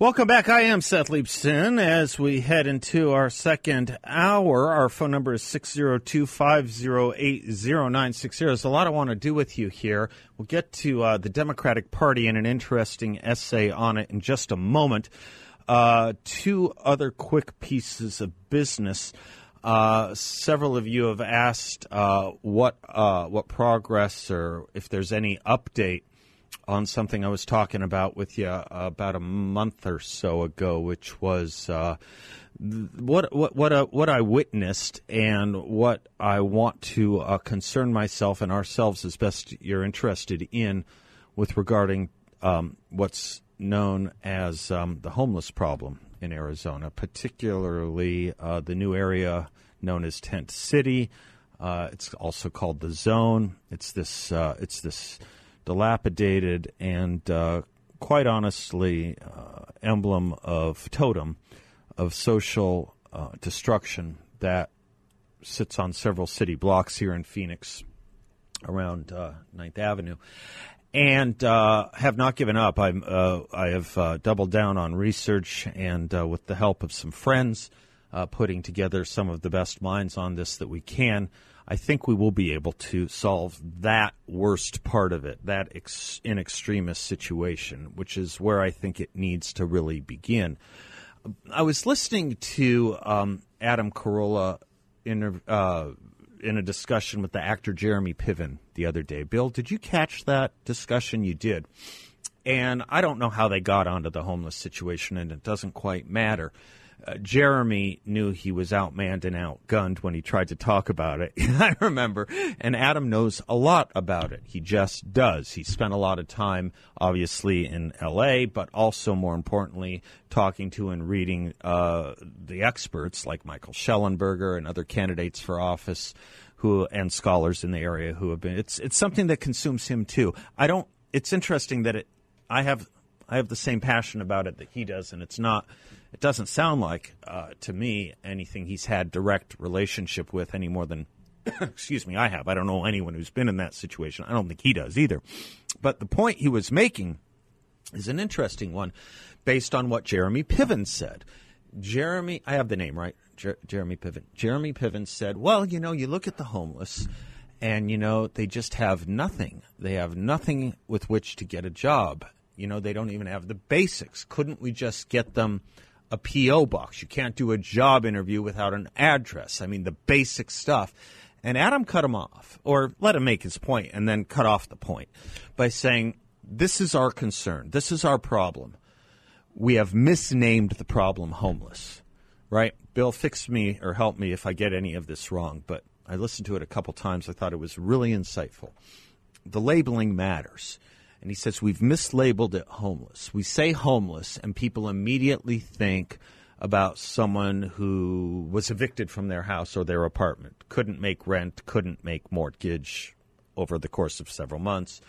Welcome back. I am Seth Leibsohn. As we head into our second hour, our phone number is 602 508 0960. There's a lot I want to do with you here. We'll get to uh, the Democratic Party and an interesting essay on it in just a moment. Uh, two other quick pieces of business. Uh, several of you have asked uh, what uh, what progress or if there's any update on something I was talking about with you uh, about a month or so ago, which was uh, what what what uh, what I witnessed and what I want to uh, concern myself and ourselves as best you're interested in with regarding um, what's known as um, the homeless problem in Arizona, particularly uh, the new area known as Tent City. Uh, it's also called the Zone. It's this. it's this dilapidated and uh, quite honestly uh, emblem of totem of social uh, destruction that sits on several city blocks here in Phoenix around uh, Ninth Avenue. And uh, have not given up. I'm, uh, I have doubled down on research and, with the help of some friends, putting together some of the best minds on this that we can. I think we will be able to solve that worst part of it, that ex- in extremis situation, which is where I think it needs to really begin. I was listening to um, Adam Carolla in, uh, in a discussion with the actor Jeremy Piven the other day. Bill, did you catch that discussion? You did. And I don't know how they got onto the homeless situation, and it doesn't quite matter uh, Jeremy knew he was outmanned and outgunned when he tried to talk about it. I remember. And Adam knows a lot about it. He just does. He spent a lot of time, obviously, in LA, but also, more importantly, talking to and reading uh, the experts like Michael Shellenberger and other candidates for office who and scholars in the area who have been. It's it's something that consumes him too. I don't. It's interesting that it. I have I have the same passion about it that he does, and it's not it doesn't sound like uh, to me anything he's had direct relationship with any more than excuse me I have. I don't know anyone who's been in that situation. I don't think he does either. But the point he was making is an interesting one based on what Jeremy Piven said. Jeremy, I have the name right. Jer- Jeremy Piven. Jeremy Piven said, "Well, you know, you look at the homeless." and you know they just have nothing they have nothing with which to get a job you know they don't even have the basics couldn't we just get them a P.O. box. You can't do a job interview without an address. I mean, the basic stuff. And Adam cut him off, or let him make his point, and then cut off the point by saying, This is our concern. This is our problem. We have misnamed the problem homeless, right? Bill, fix me or help me if I get any of this wrong, but I listened to it a couple times. I thought it was really insightful. The labeling matters. And he says, We've mislabeled it homeless. We say homeless, and people immediately think about someone who was evicted from their house or their apartment, couldn't make rent, couldn't make mortgage over the course of several months,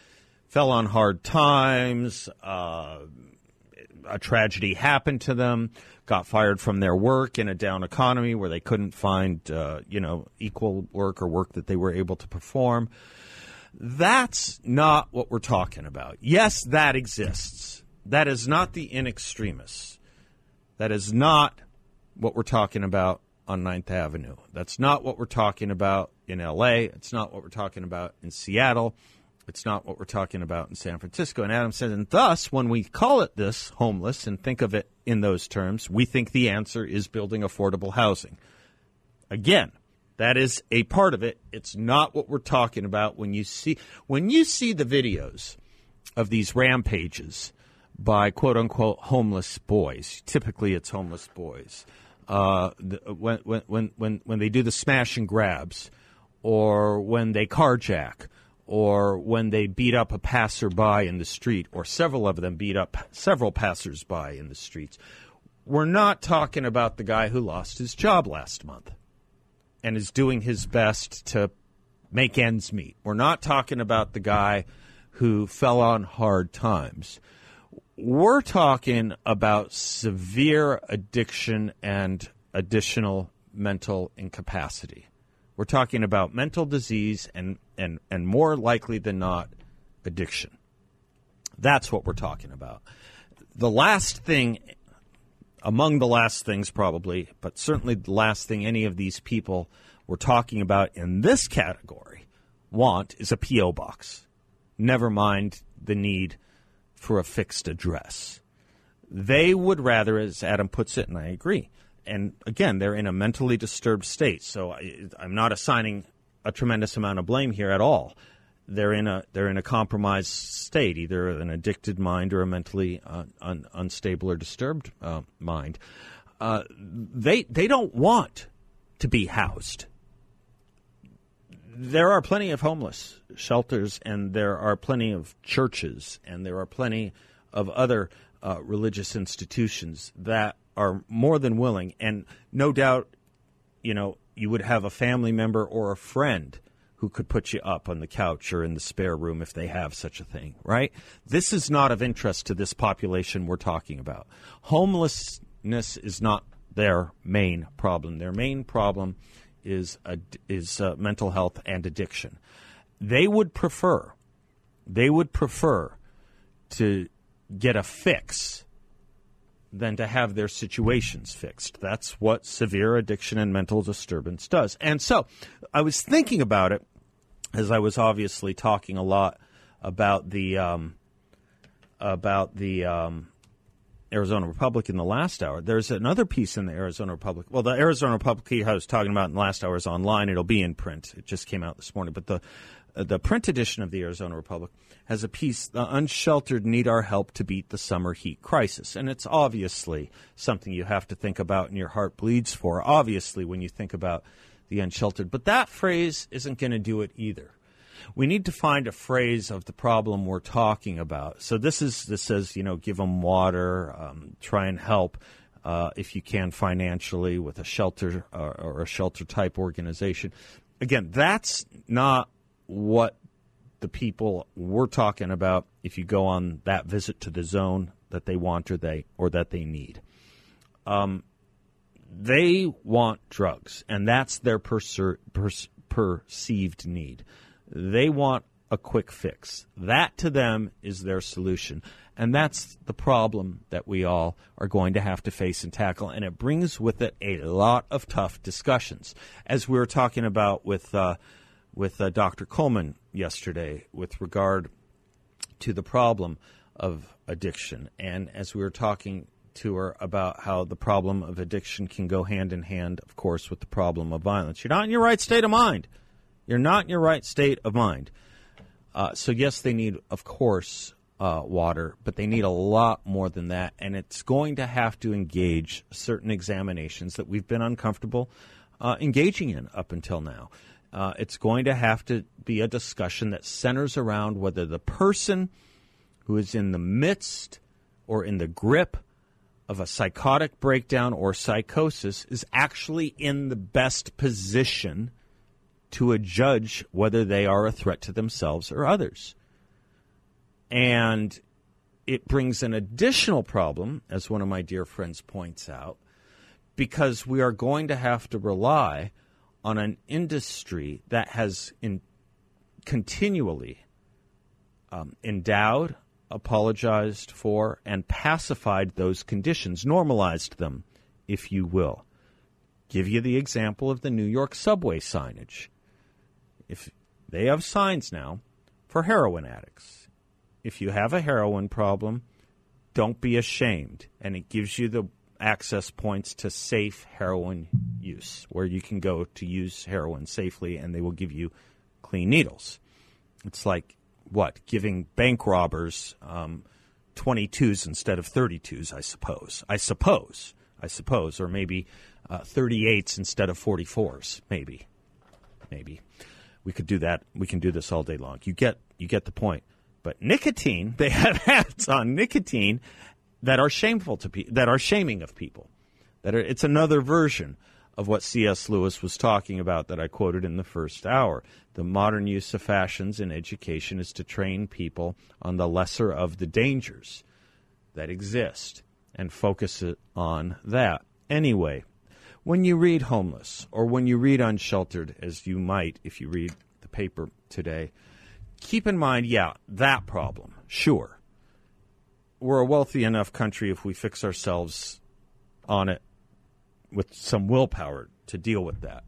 fell on hard times, uh, a tragedy happened to them, got fired from their work in a down economy where they couldn't find, uh, you know, equal work or work that they were able to perform. That's not what we're talking about. Yes, that exists. That is not the in extremis. That is not what we're talking about on Ninth Avenue. That's not what we're talking about in LA. It's not what we're talking about in Seattle. It's not what we're talking about in San Francisco. And Adam said, and thus, when we call it this homeless and think of it in those terms, we think the answer is building affordable housing. Again, that is a part of it. It's not what we're talking about when you see when you see the videos of these rampages by quote unquote homeless boys. Typically, it's homeless boys. Uh, when when when when they do the smash and grabs, or when they carjack, or when they beat up a passerby in the street, or several of them beat up several passersby in the streets. We're not talking about the guy who lost his job last month and is doing his best to make ends meet. We're not talking about the guy who fell on hard times. We're talking about severe addiction and additional mental incapacity. We're talking about mental disease and, and, and more likely than not, addiction. That's what we're talking about. The last thing, among the last things probably, but certainly the last thing any of these people we're talking about in this category want is a P.O. box. Never mind the need for a fixed address. They would rather, as Adam puts it, and I agree, and again, they're in a mentally disturbed state. So I, am not assigning a tremendous amount of blame here at all. They're in a they're in a compromised state, either an addicted mind or a mentally uh, un, unstable or disturbed uh, mind. Uh, they they don't want to be housed. There are plenty of homeless shelters, and there are plenty of churches, and there are plenty of other uh, religious institutions that are more than willing, and no doubt, you know, you would have a family member or a friend who could put you up on the couch or in the spare room if they have such a thing, right? This is not of interest to this population we're talking about. Homelessness is not their main problem. Their main problem is is uh, mental health and addiction. They would prefer they would prefer to get a fix than to have their situations fixed. That's what severe addiction and mental disturbance does. And so I was thinking about it as I was obviously talking a lot about the um, about the um, Arizona Republic in the last hour. There's another piece in the Arizona Republic. Well, the Arizona Republic I was talking about in the last hour is online. It'll be in print. It just came out this morning. But the the print edition of the Arizona Republic has a piece, The Unsheltered Need Our Help to Beat the Summer Heat Crisis. And it's obviously something you have to think about and your heart bleeds for, obviously, when you think about the unsheltered. But that phrase isn't going to do it either. We need to find a phrase of the problem we're talking about. So this is this says you know give them water, um, try and help uh, if you can financially with a shelter uh, or a shelter type organization. Again, that's not what the people we're talking about if you go on that visit to the zone that they want or they or that they need. Um, they want drugs, and that's their perser, pers- perceived need. They want a quick fix. That to them is their solution. And that's the problem that we all are going to have to face and tackle. And it brings with it a lot of tough discussions. As we were talking about with uh, with uh, Dr. Coleman yesterday with regard to the problem of addiction. And as we were talking to her about how the problem of addiction can go hand in hand, of course, with the problem of violence. You're not in your right state of mind. You're not in your right state of mind. Uh, so, yes, they need, of course, uh, water, but they need a lot more than that. And it's going to have to engage certain examinations that we've been uncomfortable uh, engaging in up until now. Uh, it's going to have to be a discussion that centers around whether the person who is in the midst or in the grip of a psychotic breakdown or psychosis is actually in the best position to judge whether they are a threat to themselves or others. And it brings an additional problem, as one of my dear friends points out, because we are going to have to rely on an industry that has in, continually um, endowed, apologized for, and pacified those conditions, normalized them, if you will. Give you the example of the New York subway signage. If they have signs now for heroin addicts. If you have a heroin problem, don't be ashamed. And it gives you the access points to safe heroin use, where you can go to use heroin safely and they will give you clean needles. It's like what? Giving bank robbers um, 22s instead of 32s, I suppose. I suppose. I suppose. Or maybe uh, 38s instead of 44s. Maybe. Maybe. we could do that. We can do this all day long. You get you get the point. But nicotine, they have ads on nicotine that are shameful to people, that are shaming of people. That are, it's another version of what C.S. Lewis was talking about that I quoted in the first hour. The modern use of fashions in education is to train people on the lesser of the dangers that exist and focus it on that. Anyway, when you read homeless or when you read unsheltered, as you might if you read the paper today, keep in mind, yeah, that problem, sure. We're a wealthy enough country if we fix ourselves on it with some willpower to deal with that.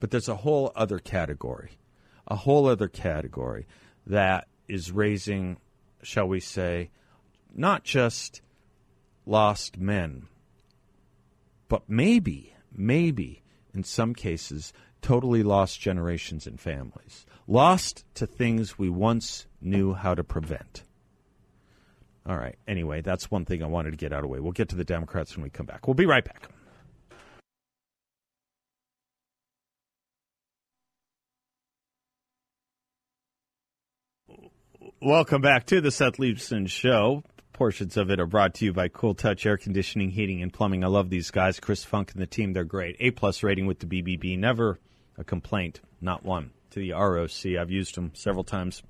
But there's a whole other category, a whole other category that is raising, shall we say, not just lost men, but maybe, maybe in some cases, totally lost generations and families, lost to things we once knew how to prevent. All right. Anyway, that's one thing I wanted to get out of the way. We'll get to the Democrats when we come back. We'll be right back. Welcome back to the Seth Leibsohn Show. Portions of it are brought to you by Cool Touch Air Conditioning, Heating, and Plumbing. I love these guys, Chris Funk and the team. They're great. A plus rating with the BBB. Never a complaint, not one. To the ROC, I've used them several times.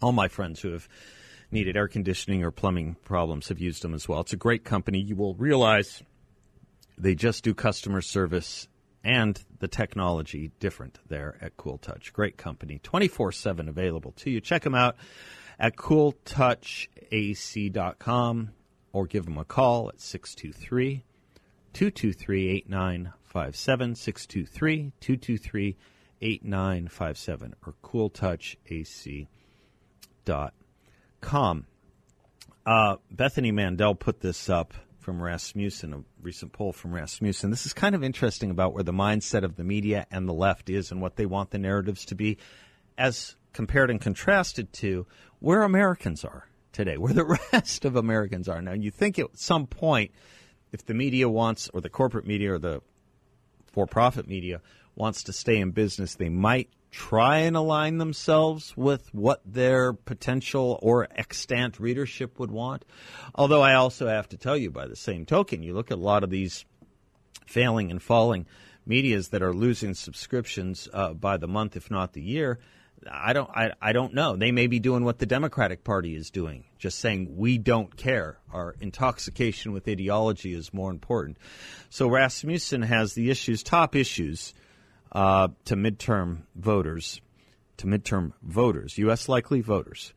All my friends who have needed air conditioning or plumbing problems have used them as well. It's a great company. You will realize they just do customer service and the technology different there at Cool Touch. Great company, 24 7 available to you. Check them out at cooltouchac.com or give them a call at 623 223 8957. 623 223 8957 or cooltouchac.com. Uh, Bethany Mandel put this up from Rasmussen, a recent poll from Rasmussen. This is kind of interesting about where the mindset of the media and the left is and what they want the narratives to be, as compared and contrasted to where Americans are today, where the rest of Americans are. Now, you think at some point, if the media wants, or the corporate media, or the for profit media wants to stay in business, they might try and align themselves with what their potential or extant readership would want. Although I also have to tell you, by the same token, you look at a lot of these failing and falling medias that are losing subscriptions uh, by the month, if not the year. I don't. I, I don't know. They may be doing what the Democratic Party is doing, just saying we don't care. Our intoxication with ideology is more important. So Rasmussen has the issues, top issues uh, to midterm voters, to midterm voters, U.S. likely voters.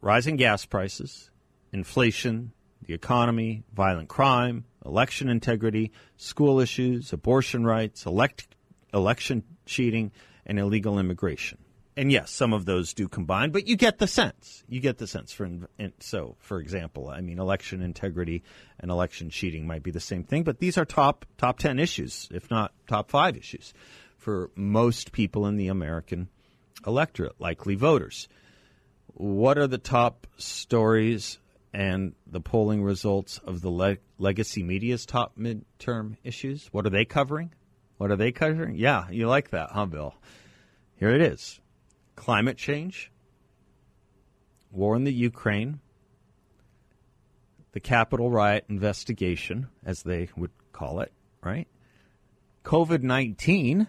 Rising gas prices, inflation, the economy, violent crime, election integrity, school issues, abortion rights, elect, election cheating, and illegal immigration and yes, some of those do combine, but you get the sense. You get the sense. For so, for example, I mean, election integrity and election cheating might be the same thing, but these are top top ten issues, if not top five issues, for most people in the American electorate, likely voters. What are the top stories and the polling results of the le- legacy media's top midterm issues? What are they covering? What are they covering? Yeah, you like that, huh, Bill? Here it is climate change, war in the Ukraine, the Capitol riot investigation, as they would call it, right? COVID 19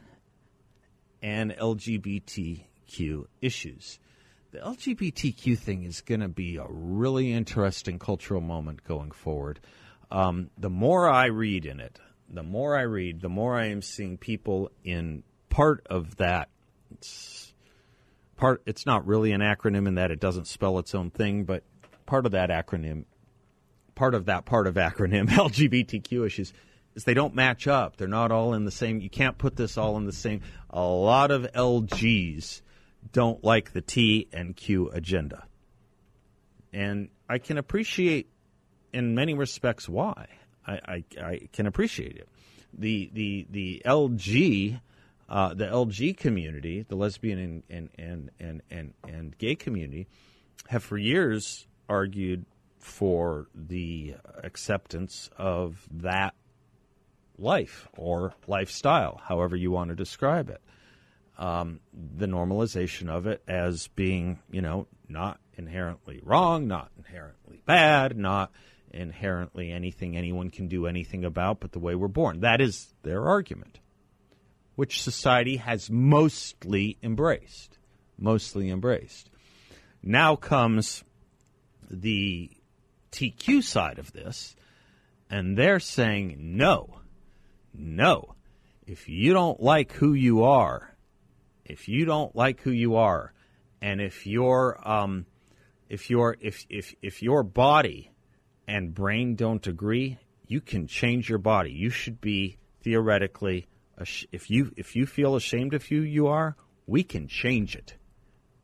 and LGBTQ issues. The LGBTQ thing is going to be a really interesting cultural moment going forward. Um, the more I read in it, the more I read, the more I am seeing people in part of that part it's not really an acronym in that it doesn't spell its own thing, but part of that acronym, part of that part of acronym LGBTQ issues is they don't match up. They're not all in the same. You can't put this all in the same. A lot of LGs don't like the T and Q agenda, and I can appreciate, in many respects, why. I, I, I can appreciate it. The the the LG uh, the LG community, the lesbian and, and, and, and, and, and gay community, have for years argued for the acceptance of that life or lifestyle, however you want to describe it. um, the normalization of it as being, you know, not inherently wrong, not inherently bad, not inherently anything anyone can do anything about, but the way we're born. That is their argument, which society has mostly embraced. Mostly embraced. Now comes the TQ side of this, and they're saying no, no. If you don't like who you are, if you don't like who you are, and if your um, if your if if if your body and brain don't agree, you can change your body. You should be theoretically if you if you feel ashamed of who you are, we can change it.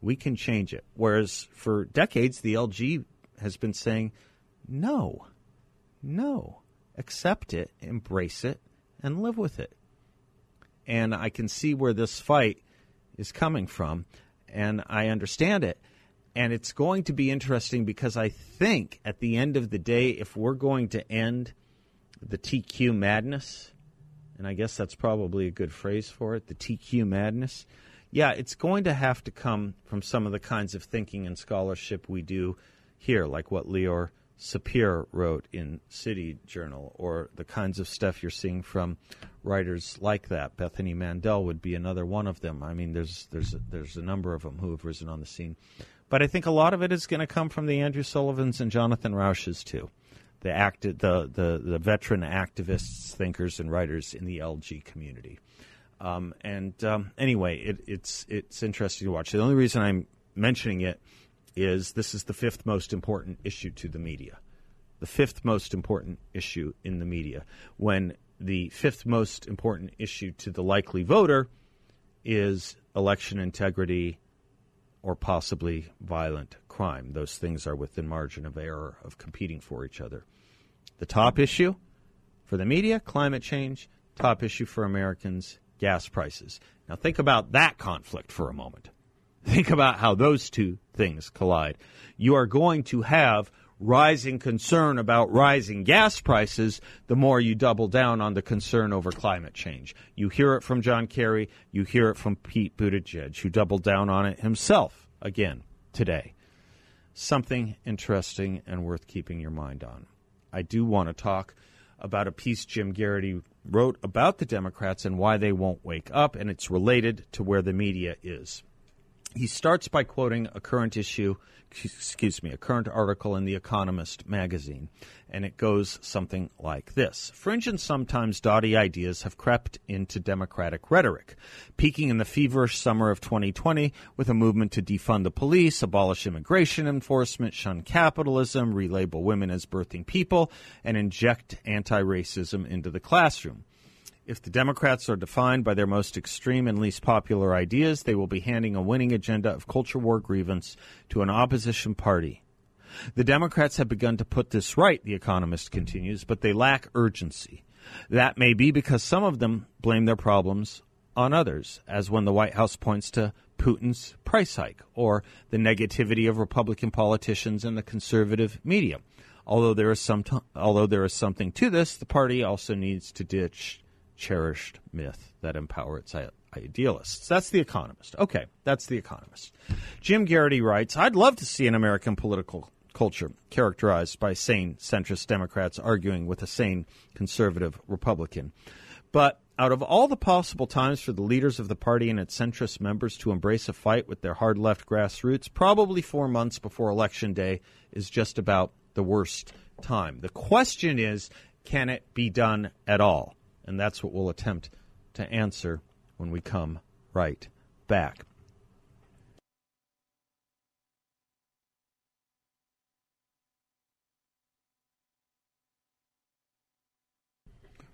We can change it. Whereas for decades the LG has been saying no. No. Accept it, embrace it, and live with it. And I can see where this fight is coming from, and I understand it. And it's going to be interesting because I think at the end of the day, if we're going to end the TQ madness, and I guess that's probably a good phrase for it, the TQ madness, yeah, it's going to have to come from some of the kinds of thinking and scholarship we do here, like what Leor Sapir wrote in City Journal, or the kinds of stuff you're seeing from writers like that. Bethany Mandel would be another one of them. I mean, there's there's a, there's a number of them who have risen on the scene. But I think a lot of it is going to come from the Andrew Sullivans and Jonathan Rauches too, the act the, the the veteran activists, thinkers, and writers in the LG community. Um, and um, anyway, it, it's it's interesting to watch. The only reason I'm mentioning it is this is the fifth most important issue to the media, the fifth most important issue in the media. When the fifth most important issue to the likely voter is election integrity or possibly violent crime. Those things are within margin of error of competing for each other. The top issue for the media, climate change. Top issue for Americans, gas prices. Now think about that conflict for a moment. Think about how those two things collide. You are going to have rising concern about rising gas prices, the more you double down on the concern over climate change. You hear it from John Kerry, you hear it from Pete Buttigieg, who doubled down on it himself again today. Something interesting and worth keeping your mind on. I do want to talk about a piece Jim Geraghty wrote about the Democrats and why they won't wake up, and it's related to where the media is. He starts by quoting a current issue, excuse me, a current article in The Economist magazine, and it goes something like this Fringe and sometimes dotty ideas have crept into Democratic rhetoric, peaking in the feverish summer of 2020 with a movement to defund the police, abolish immigration enforcement, shun capitalism, relabel women as birthing people, and inject anti racism into the classroom. If the Democrats are defined by their most extreme and least popular ideas, they will be handing a winning agenda of culture war grievance to an opposition party. The Democrats have begun to put this right, The Economist continues, but they lack urgency. That may be because some of them blame their problems on others, as when the White House points to Putin's price hike or the negativity of Republican politicians and the conservative media. Although there is some, t- although there is something to this, the party also needs to ditch cherished myth that empower its idealists. That's The Economist. Okay, that's The Economist. Jim Geraghty writes I'd love to see an American political culture characterized by sane centrist Democrats arguing with a sane conservative Republican. But out of all the possible times for the leaders of the party and its centrist members to embrace a fight with their hard left grassroots, probably four months before Election Day is just about the worst time. The question is can it be done at all? And that's what we'll attempt to answer when we come right back.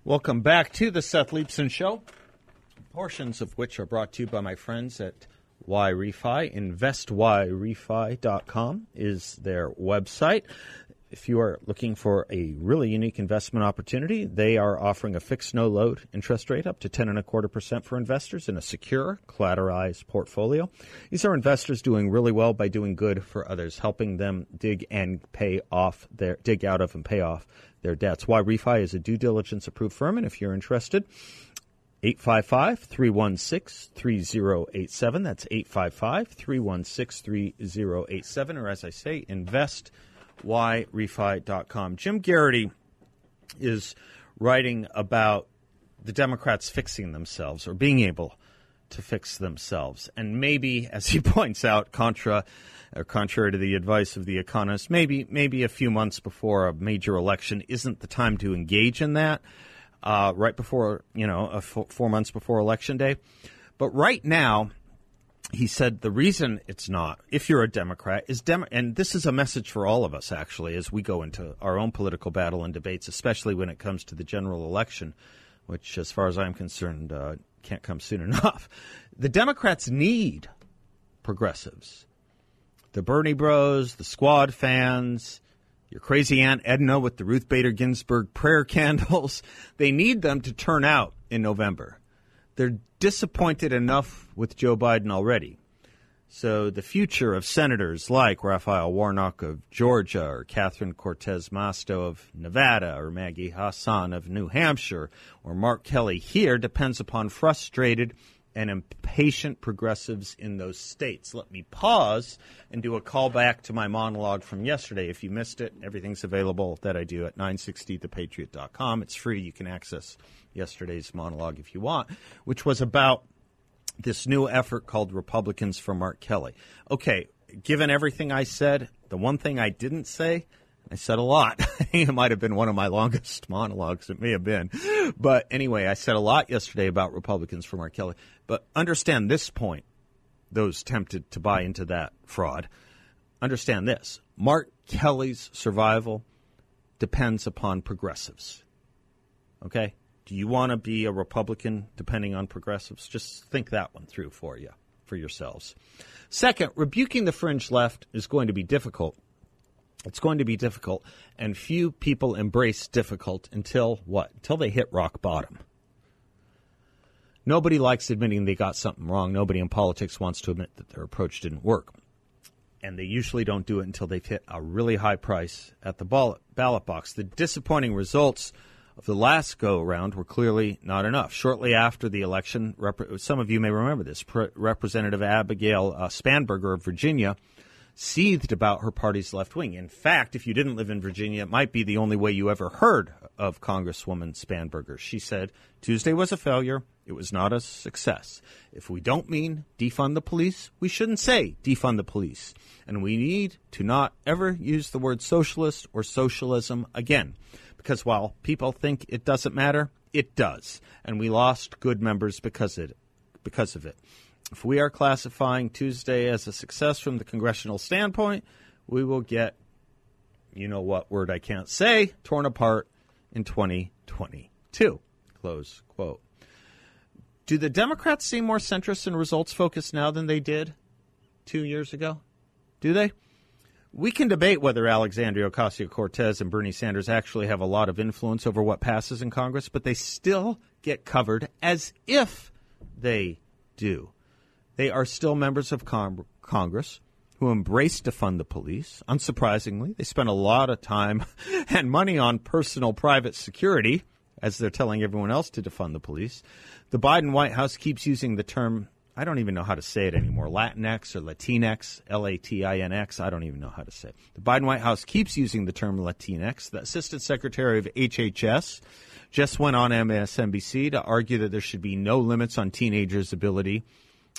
Welcome back to the Seth Leibsohn Show, portions of which are brought to you by my friends at YRefi. InvestYRefi.com is their website if you are looking for a really unique investment opportunity, they are offering a fixed no load interest rate up to ten and a quarter percent for investors in a secure, collateralized portfolio. These are investors doing really well by doing good for others, helping them dig and pay off their dig out of and pay off their debts. YRefi is a due diligence approved firm, and if you're interested, 855 316 3087. That's 855 316 3087. Or as I say, investyrefi.com. Jim Geraghty is writing about the Democrats fixing themselves or being able to fix themselves. And maybe, as he points out, contra or contrary to the advice of the economists, maybe maybe a few months before a major election isn't the time to engage in that uh, right before, you know, four months before election day. But right now, he said the reason it's not, if you're a Democrat, is Dem- and this is a message for all of us actually as we go into our own political battle and debates, especially when it comes to the general election, which, as far as I'm concerned, uh, can't come soon enough. The Democrats need progressives, the Bernie Bros, the Squad fans, your crazy Aunt Edna with the Ruth Bader Ginsburg prayer candles. They need them to turn out in November. They're disappointed enough with Joe Biden already. So the future of senators like Raphael Warnock of Georgia or Catherine Cortez Masto of Nevada or Maggie Hassan of New Hampshire or Mark Kelly here depends upon frustrated and impatient progressives in those states. Let me pause and do a call back to my monologue from yesterday. If you missed it, everything's available that I do at 960thepatriot.com. It's free. You can access yesterday's monologue if you want, which was about this new effort called Republicans for Mark Kelly. Okay, given everything I said, the one thing I didn't say I said a lot. it might have been one of my longest monologues. It may have been. But anyway, I said a lot yesterday about Republicans for Mark Kelly. But understand this point, those tempted to buy into that fraud. Understand this Mark Kelly's survival depends upon progressives. Okay? Do you want to be a Republican depending on progressives? Just think that one through for you, for yourselves. Second, rebuking the fringe left is going to be difficult it's going to be difficult, and few people embrace difficult until what? Until they hit rock bottom. Nobody likes admitting they got something wrong. Nobody in politics wants to admit that their approach didn't work. And they usually don't do it until they've hit a really high price at the ballot box. The disappointing results of the last go around were clearly not enough. Shortly after the election, some of you may remember this, Representative Abigail uh, Spanberger of Virginia seethed about her party's left wing. In fact, if you didn't live in Virginia, it might be the only way you ever heard of Congresswoman Spanberger. She said Tuesday was a failure. It was not a success. If we don't mean defund the police, we shouldn't say defund the police. And we need to not ever use the word socialist or socialism again. Because while people think it doesn't matter, it does. And we lost good members because it because of it. If we are classifying Tuesday as a success from the congressional standpoint, we will get, you know what word I can't say, torn apart in 2022. Close quote. Do the Democrats seem more centrist and results focused now than they did two years ago? Do they? We can debate whether Alexandria Ocasio Cortez and Bernie Sanders actually have a lot of influence over what passes in Congress, but they still get covered as if they do. They are still members of con- Congress who embrace defund the police. Unsurprisingly, they spend a lot of time and money on personal private security, as they're telling everyone else to defund the police. The Biden White House keeps using the term, I don't even know how to say it anymore, Latinx or Latinx, L A T I N X, I don't even know how to say it. The Biden White House keeps using the term Latinx. The Assistant Secretary of HHS just went on MSNBC to argue that there should be no limits on teenagers' ability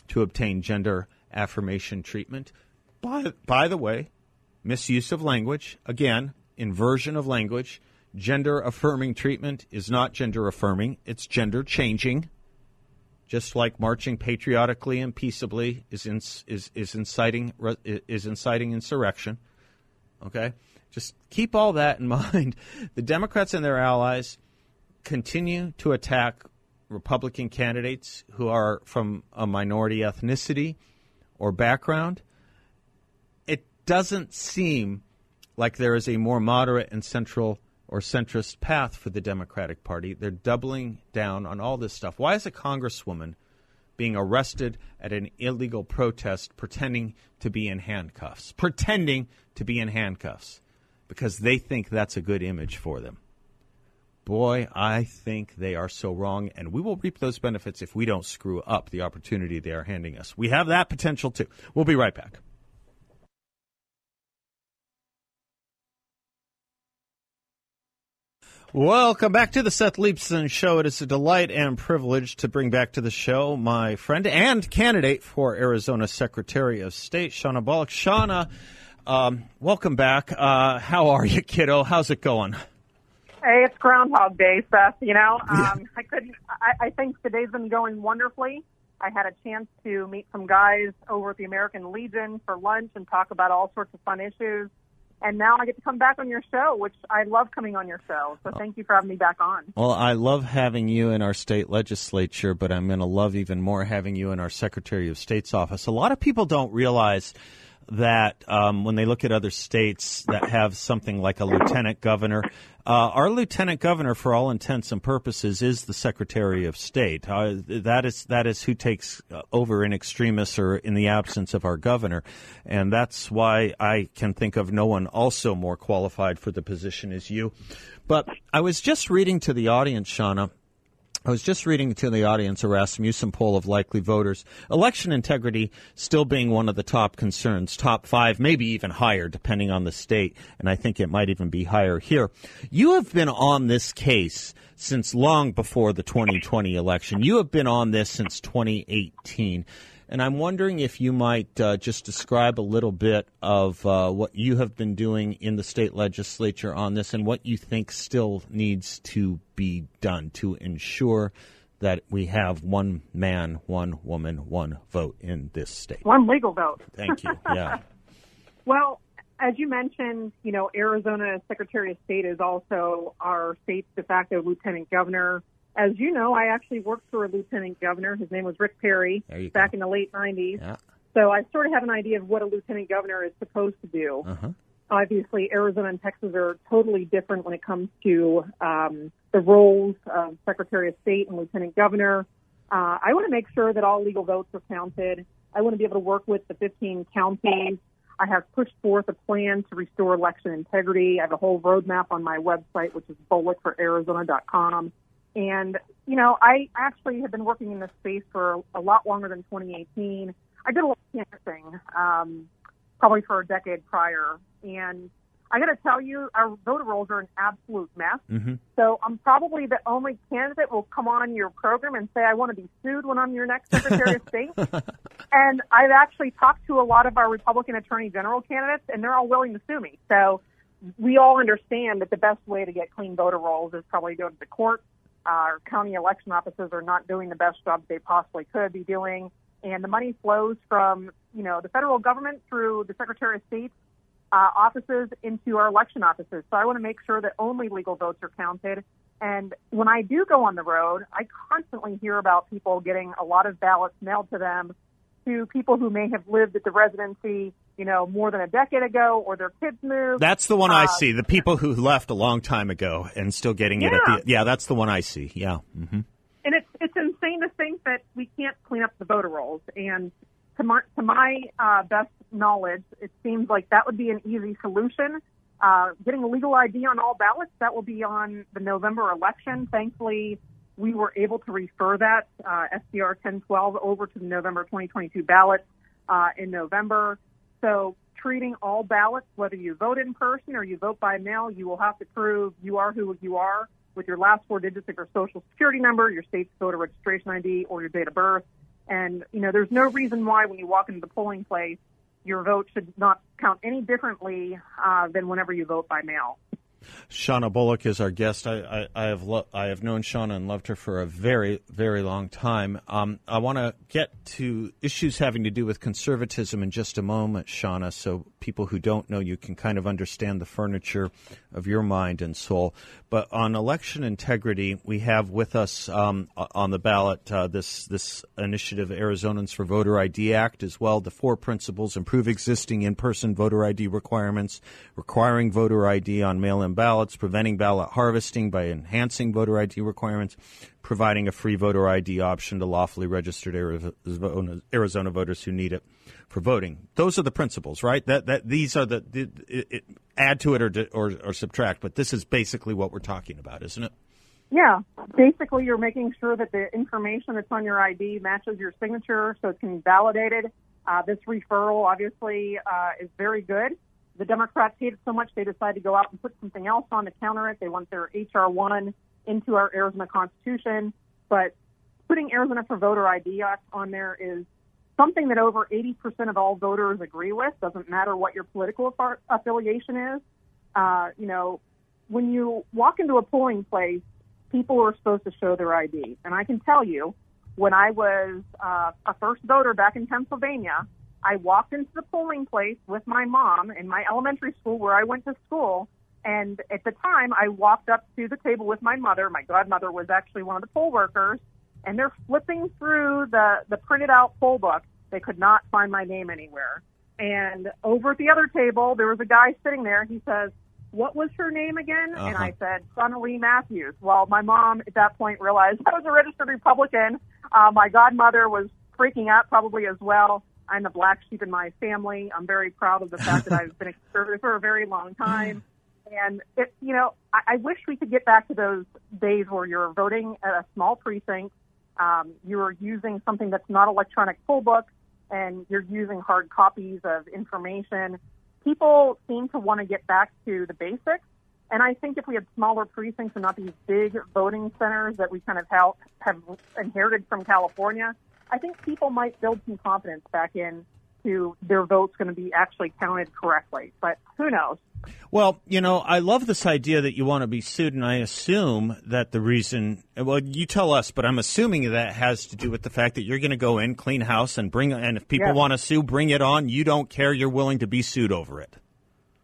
to obtain gender affirmation treatment. By, by the way, misuse of language, again, inversion of language. Gender affirming treatment is not gender affirming, it's gender changing. Just like marching patriotically and peaceably is, in, is, is, inciting, is inciting insurrection. Okay? Just keep all that in mind. The Democrats and their allies continue to attack Republican candidates who are from a minority ethnicity or background, it doesn't seem like there is a more moderate and central or centrist path for the Democratic Party. They're doubling down on all this stuff. Why is a congresswoman being arrested at an illegal protest pretending to be in handcuffs? Pretending to be in handcuffs because they think that's a good image for them boy, I think they are so wrong, and we will reap those benefits if we don't screw up the opportunity they are handing us. We have that potential too. We'll be right back. Welcome back to the Seth Leibsohn Show. It is a delight and privilege to bring back to the show my friend and candidate for Arizona Secretary of State, Shawnna Bolick. Shawnna, um, welcome back. Uh, how are you, kiddo? How's it going? Hey, it's Groundhog Day, Seth. You know, um, I couldn't. I, I think the day's been going wonderfully. I had a chance to meet some guys over at the American Legion for lunch and talk about all sorts of fun issues and now I get to come back on your show, which I love coming on your show. So thank you for having me back on. Well, I love having you in our state legislature, but I'm going to love even more having you in our Secretary of State's office. A lot of people don't realize that um, when they look at other states that have something like a lieutenant governor, uh, our lieutenant governor, for all intents and purposes, is the Secretary of State. Uh, that is that is who takes uh, over in extremis or in the absence of our governor, and that's why I can think of no one also more qualified for the position as you. But I was just reading to the audience, Shawnna, I was just reading to the audience a Rasmussen poll of likely voters. Election integrity still being one of the top concerns, top five, maybe even higher, depending on the state. And I think it might even be higher here. You have been on this case since long before the 2020 election. You have been on this since 2018. And I'm wondering if you might uh, just describe a little bit of uh, what you have been doing in the state legislature on this and what you think still needs to be done to ensure that we have one man, one woman, one vote in this state. One legal vote. Thank you. Yeah. well, as you mentioned, you know, Arizona Secretary of State is also our state's de facto lieutenant governor as you know, I actually worked for a lieutenant governor. His name was Rick Perry back go. in the late 90s. Yeah. So I sort of have an idea of what a lieutenant governor is supposed to do. Uh-huh. Obviously, Arizona and Texas are totally different when it comes to um, the roles of Secretary of State and Lieutenant Governor. Uh, I want to make sure that all legal votes are counted. I want to be able to work with the 15 counties. I have pushed forth a plan to restore election integrity. I have a whole roadmap on my website, which is bolickforarizona.com. And, you know, I actually have been working in this space for a lot longer than 2018. I did a lot of canvassing, um, probably for a decade prior. And I got to tell you, our voter rolls are an absolute mess. Mm-hmm. So I'm probably the only candidate who will come on your program and say, I want to be sued when I'm your next Secretary of State. And I've actually talked to a lot of our Republican Attorney General candidates, and they're all willing to sue me. So we all understand that the best way to get clean voter rolls is probably go to the court our county election offices are not doing the best job they possibly could be doing. And the money flows from, you know, the federal government through the Secretary of State's uh, offices into our election offices. So I want to make sure that only legal votes are counted. And when I do go on the road, I constantly hear about people getting a lot of ballots mailed to them to people who may have lived at the residency you know, more than a decade ago, or their kids moved. That's the one uh, I see. The people who left a long time ago and still getting yeah. it at the yeah. That's the one I see. Yeah. Mm-hmm. And it's it's insane to think that we can't clean up the voter rolls. And to my to my uh, best knowledge, it seems like that would be an easy solution. Uh, getting a legal ID on all ballots that will be on the November election. Thankfully, we were able to refer that uh, SDR 1012 over to the November 2022 ballot uh, in November. So treating all ballots, whether you vote in person or you vote by mail, you will have to prove you are who you are with your last four digits of your social security number, your state's voter registration ID, or your date of birth. And, you know, there's no reason why when you walk into the polling place, your vote should not count any differently uh, than whenever you vote by mail. Shawnna Bolick is our guest. I, I, I have lo- I have known Shawnna and loved her for a very very long time. Um, I want to get to issues having to do with conservatism in just a moment, Shawnna, so people who don't know you can kind of understand the furniture of your mind and soul. But on election integrity, we have with us um, on the ballot uh, this this initiative, Arizonans for Voter ID Act, as well. The four principles: improve existing in-person voter ID requirements, requiring voter ID on mail-in ballots, preventing ballot harvesting by enhancing voter ID requirements, providing a free voter ID option to lawfully registered Arizona, Arizona voters who need it for voting. Those are the principles, right? That that these are the, the it, it, add to it or, or, or subtract, but this is basically what we're talking about, isn't it? Yeah, basically, you're making sure that the information that's on your ID matches your signature, so it can be validated. Uh, this referral, obviously, uh, is very good. The Democrats hate it so much they decided to go out and put something else on to counter it. They want their HR one into our Arizona Constitution, but putting Arizona for Voter ID on there is something that over 80% of all voters agree with. Doesn't matter what your political affiliation is. Uh, you know, when you walk into a polling place, people are supposed to show their ID. And I can tell you, when I was uh, a first voter back in Pennsylvania, I walked into the polling place with my mom in my elementary school where I went to school. And at the time, I walked up to the table with my mother. My godmother was actually one of the poll workers, and they're flipping through the the printed out poll book. They could not find my name anywhere. And over at the other table, there was a guy sitting there. He says, what was her name again? Uh-huh. And I said, Sonnalee Matthews. Well, my mom at that point realized I was a registered Republican. Uh, my godmother was freaking out probably as well. I'm the black sheep in my family. I'm very proud of the fact that I've been a conservative for a very long time. And it, you know, I, I wish we could get back to those days where you're voting at a small precinct. Um, you're using something that's not electronic poll book and you're using hard copies of information people seem to want to get back to the basics. And I think if we had smaller precincts and not these big voting centers that we kind of have, have inherited from California, I think people might build some confidence back in to their votes going to be actually counted correctly. But who knows? Well, you know, I love this idea that you want to be sued, and I assume that the reason, well, you tell us, but I'm assuming that has to do with the fact that you're going to go in, clean house, and bring, and if people want to sue, bring it on. You don't care. You're willing to be sued over it.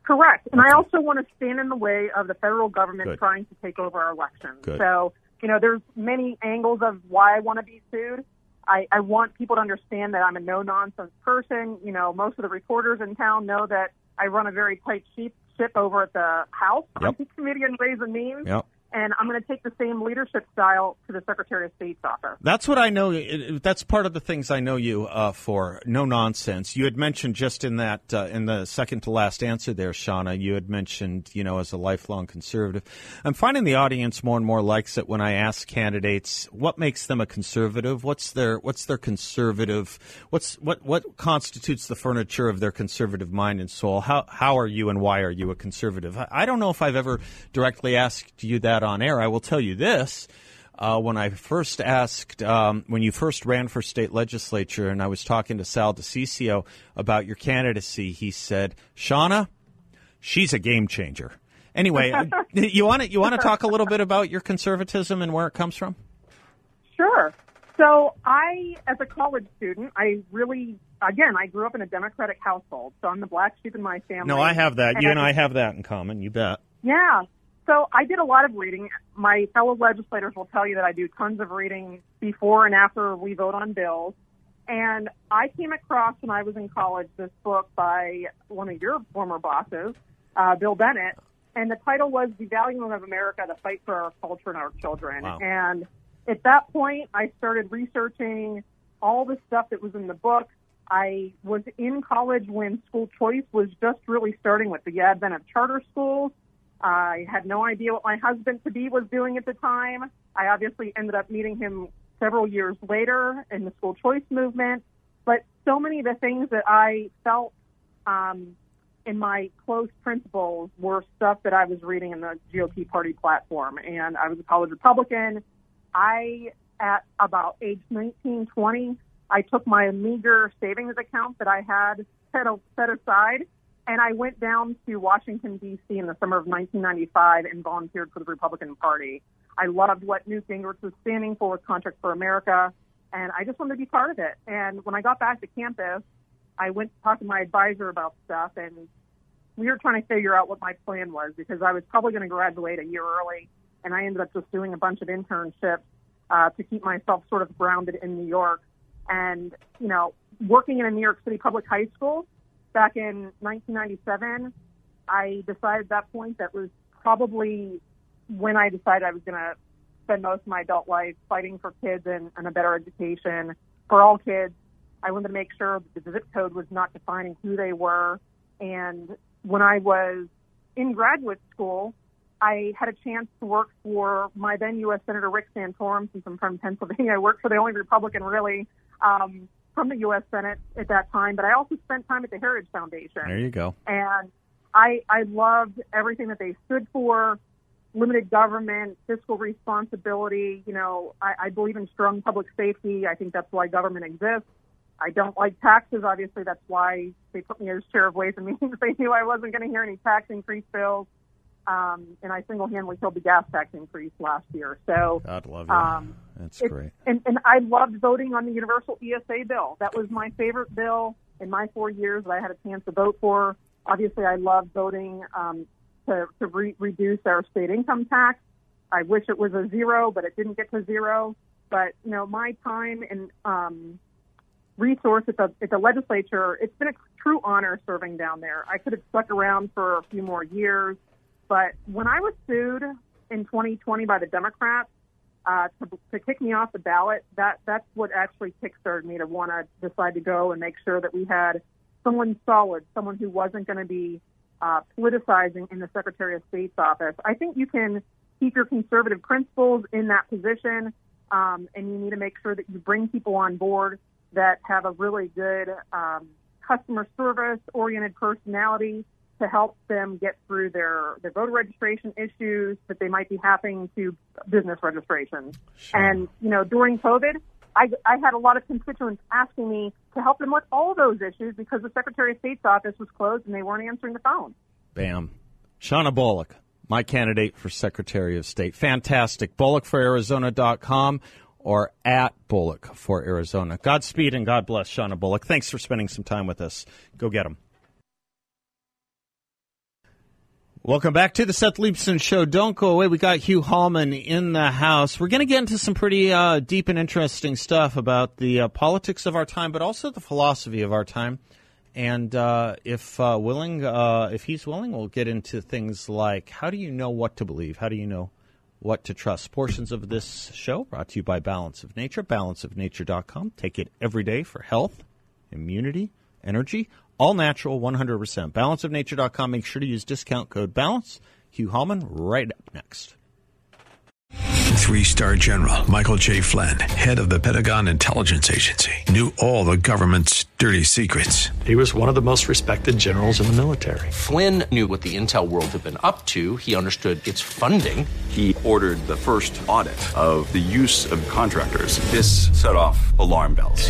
Correct. And okay. I also want to stand in the way of the federal government Good. trying to take over our elections. Good. So, you know, there's many angles of why I want to be sued. I, I want people to understand that I'm a no nonsense person. You know, most of the reporters in town know that I run a very tight ship, over at the House yep. Committee on Ways and Means. Yep and I'm going to take the same leadership style to the Secretary of State's office. That's what I know. That's part of the things I know you uh, for. No nonsense. You had mentioned just in that uh, in the second to last answer there, Shawnna. You had mentioned you know as a lifelong conservative. I'm finding the audience more and more likes it when I ask candidates what makes them a conservative. What's their what's their conservative? What's what what constitutes the furniture of their conservative mind and soul? How how are you and why are you a conservative? I, I don't know if I've ever directly asked you that on air. I will tell you this. Uh, when I first asked, um, when you first ran for state legislature, and I was talking to Sal DiCiccio about your candidacy, he said, "Shawnna, she's a game changer." Anyway, you want to you want to talk a little bit about your conservatism and where it comes from? Sure. So I, as a college student, I really, again, I grew up in a Democratic household, so I'm the black sheep in my family. No, I have that. You and I have that in common. You bet. Yeah. So I did a lot of reading. My fellow legislators will tell you that I do tons of reading before and after we vote on bills. And I came across when I was in college this book by one of your former bosses, uh, Bill Bennett, and the title was "The Value of America: The Fight for Our Culture and Our Children. Wow. And at that point, I started researching all the stuff that was in the book. I was in college when school choice was just really starting with the advent of charter schools. I had no idea what my husband to be was doing at the time. I obviously ended up meeting him several years later in the school choice movement. But so many of the things that I felt um, in my close principles were stuff that I was reading in the GOP party platform. And I was a college Republican. I, at about age 19, 20, I took my meager savings account that I had set, set aside and I went down to Washington, D.C. in the summer of 1995 and volunteered for the Republican Party. I loved what Newt Gingrich was standing for with Contract for America, and I just wanted to be part of it. And when I got back to campus, I went to talk to my advisor about stuff, and we were trying to figure out what my plan was because I was probably going to graduate a year early, and I ended up just doing a bunch of internships uh, to keep myself sort of grounded in New York. And, you know, working in a New York City public high school, back in 1997, I decided at that point that was probably when I decided I was going to spend most of my adult life fighting for kids and, and a better education for all kids. I wanted to make sure that the zip code was not defining who they were. And when I was in graduate school, I had a chance to work for my then U.S. Senator Rick Santorum, since I'm from Pennsylvania. I worked for the only Republican really um, from the U.S. Senate at that time, but I also spent time at the Heritage Foundation. There you go. And I, I loved everything that they stood for limited government, fiscal responsibility. You know, I, I believe in strong public safety. I think that's why government exists. I don't like taxes. Obviously, that's why they put me as chair of Ways and Means. They knew I wasn't going to hear any tax increase bills. Um, and I single-handedly killed the gas tax increase last year. So, God love you. Um, That's it- great. And, and I loved voting on the universal ESA bill. That was my favorite bill in my four years that I had a chance to vote for. Obviously, I loved voting um, to, to re- reduce our state income tax. I wish it was a zero, but it didn't get to zero. But you know, my time and um, resource at the at the legislature, it's been a true honor serving down there. I could have stuck around for a few more years, but when I was sued in 2020 by the Democrats uh, to, to kick me off the ballot, that that's what actually kickstarted me to want to decide to go and make sure that we had someone solid, someone who wasn't going to be uh, politicizing in the Secretary of State's office. I think you can keep your conservative principles in that position, um, and you need to make sure that you bring people on board that have a really good um, customer service oriented personality to help them get through their, their voter registration issues that they might be having to business registrations. And, you know, during COVID, I, I had a lot of constituents asking me to help them with all those issues because the Secretary of State's office was closed and they weren't answering the phone. Bam. Shawnna Bolick, my candidate for Secretary of State. Fantastic. BolickForArizona.com or at Bolick for Arizona. Godspeed and God bless Shawnna Bolick. Thanks for spending some time with us. Go get them. Welcome back to the Seth Leibsohn Show. Don't go away. We got Hugh Hallman in the house. We're going to get into some pretty uh, deep and interesting stuff about the uh, politics of our time, but also the philosophy of our time. And uh, if uh, willing, uh, if he's willing, we'll get into things like how do you know what to believe? How do you know what to trust? Portions of this show brought to you by Balance of Nature, balanceofnature.com. Take it every day for health, immunity, energy, all natural, 100%. Balanceofnature.com. Make sure to use discount code BALANCE. Hugh Hallman right up next. Three star general Michael J. Flynn, head of the Pentagon Intelligence Agency, knew all the government's dirty secrets. He was one of the most respected generals in the military. Flynn knew what the intel world had been up to. He understood its funding. He ordered the first audit of the use of contractors. This set off alarm bells.